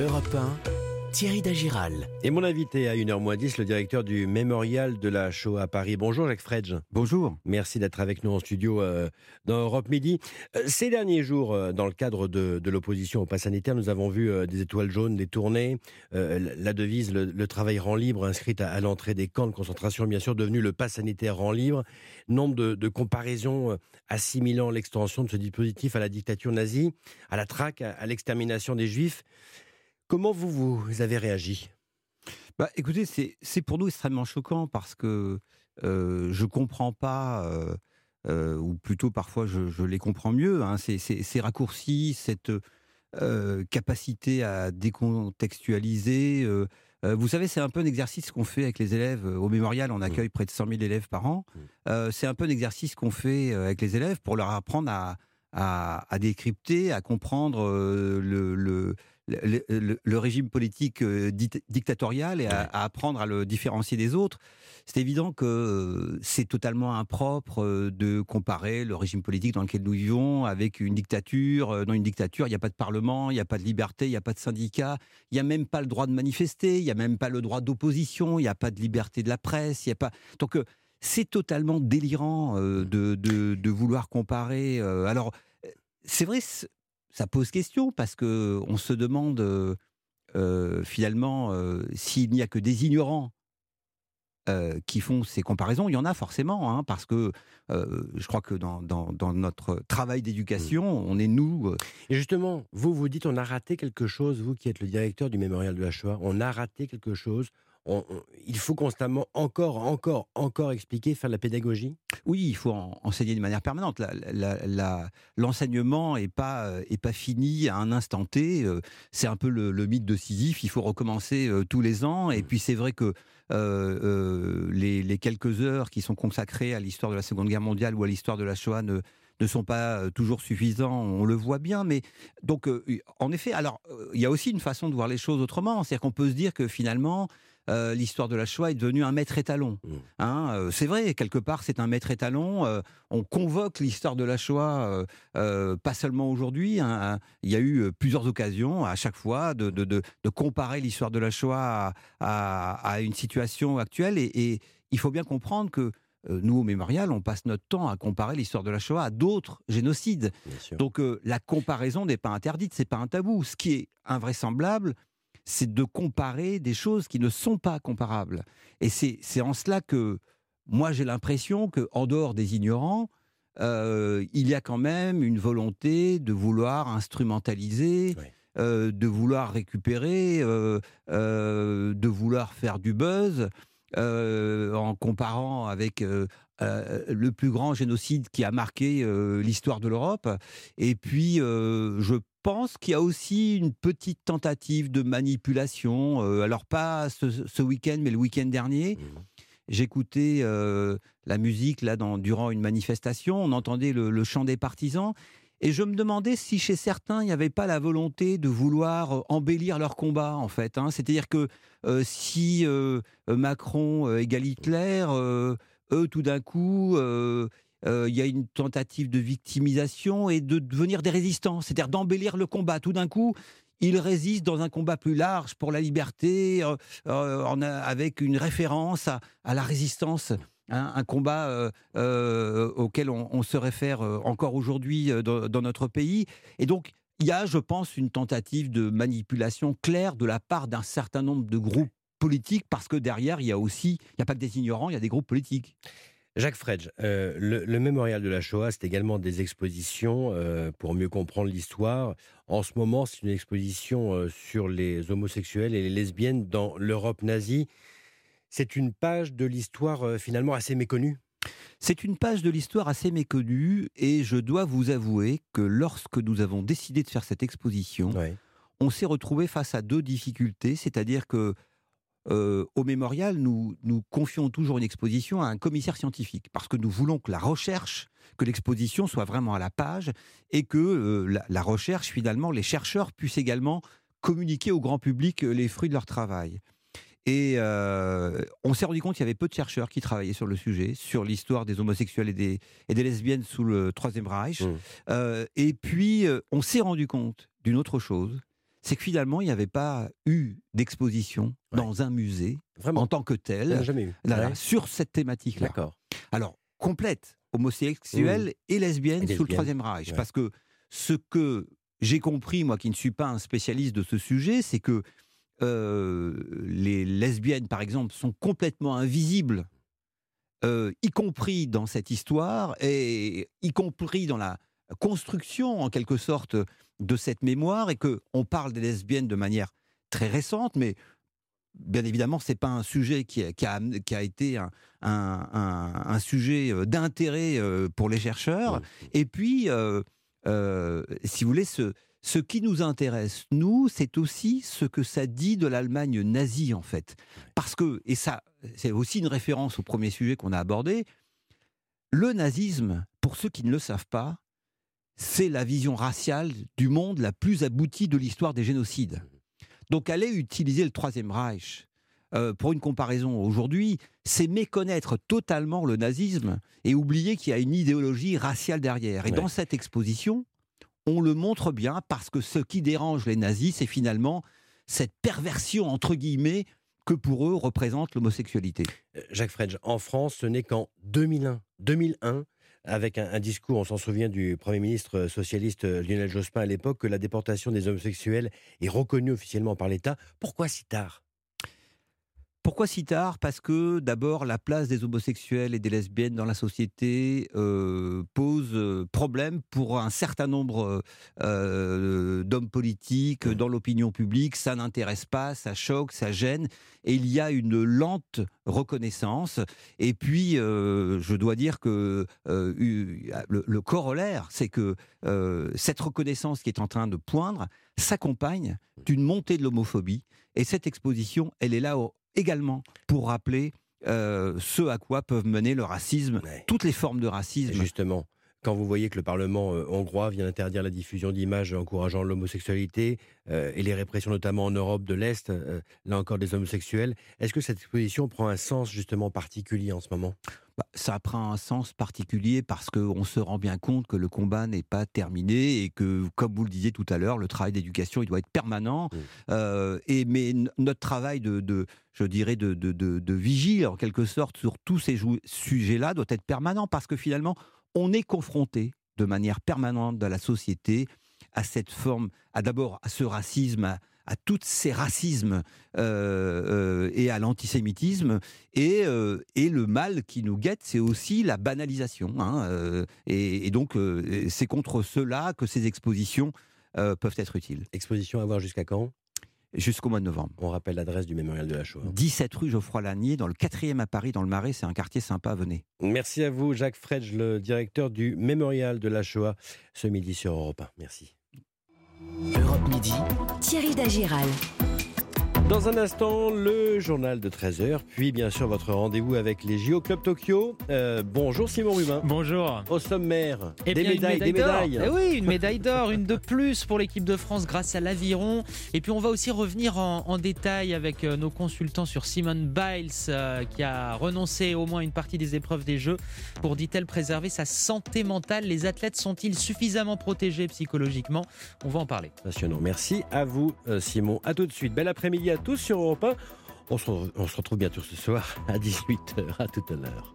Europe 1, Thierry Dagiral. Et mon invité à 1h10, le directeur du Mémorial de la Shoah à Paris. Bonjour Jacques Fredge. Bonjour. Merci d'être avec nous en studio euh, dans Europe Midi. Euh, ces derniers jours, euh, dans le cadre de, l'opposition au pass sanitaire, nous avons vu des étoiles jaunes détournées, la devise le, travail rend libre inscrite à, l'entrée des camps de concentration, bien sûr, devenu le pass sanitaire rend libre. Nombre de, de comparaisons assimilant l'extension de ce dispositif à la dictature nazie, à la traque, à l'extermination des juifs. Comment vous, vous avez réagi? Bah, Écoutez, c'est pour nous extrêmement choquant parce que euh, je ne comprends pas, euh, euh, ou plutôt parfois je, les comprends mieux, hein, ces, raccourcis, cette capacité à décontextualiser. vous savez, c'est un peu un exercice qu'on fait avec les élèves. Au mémorial, on mmh. accueille près de 100 000 élèves par an. Mmh. c'est un peu un exercice qu'on fait avec les élèves pour leur apprendre à, à, décrypter, à comprendre le, le, régime politique euh, dictatorial et à, apprendre à le différencier des autres. C'est évident que euh, c'est totalement impropre euh, de comparer le régime politique dans lequel nous vivons avec une dictature. Dans une dictature, il n'y a pas de parlement, il n'y a pas de liberté, il n'y a pas de syndicat, il n'y a même pas le droit de manifester, il n'y a même pas le droit d'opposition, il n'y a pas de liberté de la presse, il n'y a pas. Donc c'est totalement délirant de, de, vouloir comparer. alors c'est vrai, ça pose question parce que on se demande euh, euh, finalement euh, s'il n'y a que des ignorants qui font ces comparaisons. Il y en a forcément, hein, parce que je crois que dans, dans, notre travail d'éducation, mmh. on est nous. Et justement, vous vous dites, on a raté quelque chose, vous qui êtes le directeur du mémorial de la Shoah, on a raté quelque chose il faut constamment encore, encore, encore expliquer, faire de la pédagogie? Oui, il faut enseigner de manière permanente. L'enseignement n'est pas, euh, est pas fini à un instant T. Euh, c'est un peu le, mythe de Sisyphe. Il faut recommencer euh, tous les ans. Et mmh. puis c'est vrai que les, quelques heures qui sont consacrées à l'histoire de la Seconde Guerre mondiale ou à l'histoire de la Shoah ne, ne sont pas toujours suffisants, on le voit bien. Mais donc, en effet, alors il y a aussi une façon de voir les choses autrement. C'est-à-dire qu'on peut se dire que finalement, euh, l'histoire de la Shoah est devenue un maître étalon. Mmh. Hein, euh, c'est vrai, quelque part, c'est un maître étalon. Euh, on convoque l'histoire de la Shoah, pas seulement aujourd'hui. Hein, il y a eu plusieurs occasions, à chaque fois, de, comparer l'histoire de la Shoah à, une situation actuelle. Et, il faut bien comprendre que nous, au mémorial, on passe notre temps à comparer l'histoire de la Shoah à d'autres génocides. Donc la comparaison n'est pas interdite, c'est pas un tabou. Ce qui est invraisemblable, c'est de comparer des choses qui ne sont pas comparables. Et c'est en cela que moi j'ai l'impression qu'en dehors des ignorants, euh, il y a quand même une volonté de vouloir instrumentaliser, euh, de vouloir récupérer, euh, de vouloir faire du buzz. en comparant avec le plus grand génocide qui a marqué l'histoire de l'Europe. Et puis, je pense qu'il y a aussi une petite tentative de manipulation. Euh, alors pas ce, week-end, mais le week-end dernier. Mmh. J'écoutais euh, la musique là dans, durant une manifestation, on entendait le, chant des partisans, et je me demandais si chez certains il n'y avait pas la volonté de vouloir euh, embellir leur combat en fait. Hein. C'est-à-dire que si Macron égale Hitler, eux tout d'un coup euh, il y a une tentative de victimisation et de devenir des résistants, c'est-à-dire d'embellir le combat. Tout d'un coup, ils résistent dans un combat plus large pour la liberté, euh, euh, avec une référence à, la résistance. Hein, un combat auquel on, se réfère encore aujourd'hui dans, notre pays. Et donc, il y a, je pense, une tentative de manipulation claire de la part d'un certain nombre de groupes politiques, parce que derrière, il y a aussi, il n'y a pas que des ignorants, il y a des groupes politiques. Jacques Fredge, euh, le, mémorial de la Shoah, c'est également des expositions euh, pour mieux comprendre l'histoire. En ce moment, c'est une exposition euh, sur les homosexuels et les lesbiennes dans l'Europe nazie. C'est une page de l'histoire finalement assez méconnue? C'est une page de l'histoire assez méconnue et je dois vous avouer que lorsque nous avons décidé de faire cette exposition, on s'est retrouvé face à deux difficultés, c'est-à-dire que euh, au mémorial, nous, nous confions toujours une exposition à un commissaire scientifique, parce que nous voulons que la recherche, que l'exposition soit vraiment à la page, et que euh, la, recherche, finalement, les chercheurs puissent également communiquer au grand public euh, les fruits de leur travail. Et on s'est rendu compte qu'il y avait peu de chercheurs qui travaillaient sur le sujet, sur l'histoire des homosexuels et des, et des, lesbiennes sous le Troisième Reich. Mmh. et puis, on s'est rendu compte d'une autre chose, c'est que finalement, il n'y avait pas eu d'exposition dans un musée Vraiment. en tant que tel jamais eu. là, Ouais. sur cette thématique-là. D'accord. Alors, complète, homosexuelle et lesbienne Et sous le Troisième Reich. ouais. Parce que ce que j'ai compris, moi qui ne suis pas un spécialiste de ce sujet, c'est que euh, les lesbiennes, par exemple, sont complètement invisibles, euh, y compris dans cette histoire, et y compris dans la construction, en quelque sorte, de cette mémoire, et que on parle des lesbiennes de manière très récente, mais bien évidemment, c'est pas un sujet qui a, qui a, amené- qui a été un, un- un- un sujet euh, d'intérêt euh, pour les chercheurs. Ouais. Et puis, euh, euh, si vous voulez, ce, ce qui nous intéresse, nous, c'est aussi ce que ça dit de l'Allemagne nazie, en fait. Parce que, et ça, c'est aussi une référence au premier sujet qu'on a abordé, le nazisme, pour ceux qui ne le savent pas, c'est la vision raciale du monde la plus aboutie de l'histoire des génocides. Donc aller utiliser le Troisième Reich euh, pour une comparaison aujourd'hui, c'est méconnaître totalement le nazisme et oublier qu'il y a une idéologie raciale derrière. Et Ouais. dans cette exposition, on le montre bien parce que ce qui dérange les nazis, c'est finalement cette perversion, entre guillemets, que pour eux représente l'homosexualité. Euh, Jacques Fredge, en France, ce n'est qu'en 2001, 2001, avec un, discours, on s'en souvient, du Premier ministre socialiste euh, Lionel Jospin à l'époque, que la déportation des homosexuels est reconnue officiellement par l'État. Pourquoi si tard? Pourquoi si tard? Parce que d'abord, la place des homosexuels et des lesbiennes dans la société euh, pose euh, problème pour un certain nombre euh, d'hommes politiques dans l'opinion publique. Ça n'intéresse pas, ça choque, ça gêne. Et il y a une lente reconnaissance. Et puis, euh, je dois dire que le, le corollaire, c'est que cette reconnaissance qui est en train de poindre s'accompagne d'une montée de l'homophobie. Et cette exposition, elle est là au- également pour rappeler euh, ce à quoi peuvent mener le racisme, Ouais. toutes les formes de racisme. Justement, quand vous voyez que le Parlement euh, hongrois vient interdire la diffusion d'images encourageant l'homosexualité euh, et les répressions notamment en Europe de l'Est, là encore des homosexuels, est-ce que cette exposition prend un sens justement particulier en ce moment? Ça prend un sens particulier parce qu'on se rend bien compte que le combat n'est pas terminé et que, comme vous le disiez tout à l'heure, le travail d'éducation, il doit être permanent. Euh, et, mais notre travail de, de- je dirais, de, de, de- vigile, en quelque sorte, sur tous ces sujets-là, doit être permanent parce que finalement, on est confronté de manière permanente dans la société à cette forme, à d'abord à ce racisme, à, à tous ces racismes euh, euh, et à l'antisémitisme. Et, euh, et le mal qui nous guette, c'est aussi la banalisation. hein, et, et donc, c'est contre cela que ces expositions peuvent être utiles. Exposition à voir jusqu'à quand? Jusqu'au mois de novembre. On rappelle l'adresse du mémorial de la Shoah. 17 rue Geoffroy-Lanier, dans le 4e à Paris, dans le Marais. C'est un quartier sympa, venez. Merci à vous, Jacques Fredge, le directeur du mémorial de la Shoah, ce midi sur Europe 1. Merci. Europe Midi. Thierry Dagiral. Dans un instant, le journal de 13h, puis bien sûr votre rendez-vous avec les JO Club Tokyo. Euh, bonjour Simon Rubin. Bonjour. Au sommaire, Eh des bien, médailles, des médailles. Eh oui, une médaille d'or, une de plus pour l'équipe de France grâce à l'aviron. Et puis on va aussi revenir en, en détail avec euh, nos consultants sur Simone Biles euh, qui a renoncé au moins une partie des épreuves des Jeux pour, dit-elle, préserver sa santé mentale. Les athlètes sont-ils suffisamment protégés psychologiquement? On va en parler. Passionnant. Merci à vous, Simon. À tout de suite. Bel après-midi à tous sur Europe 1. On se, retrouve bientôt ce soir à 18h. À tout à l'heure.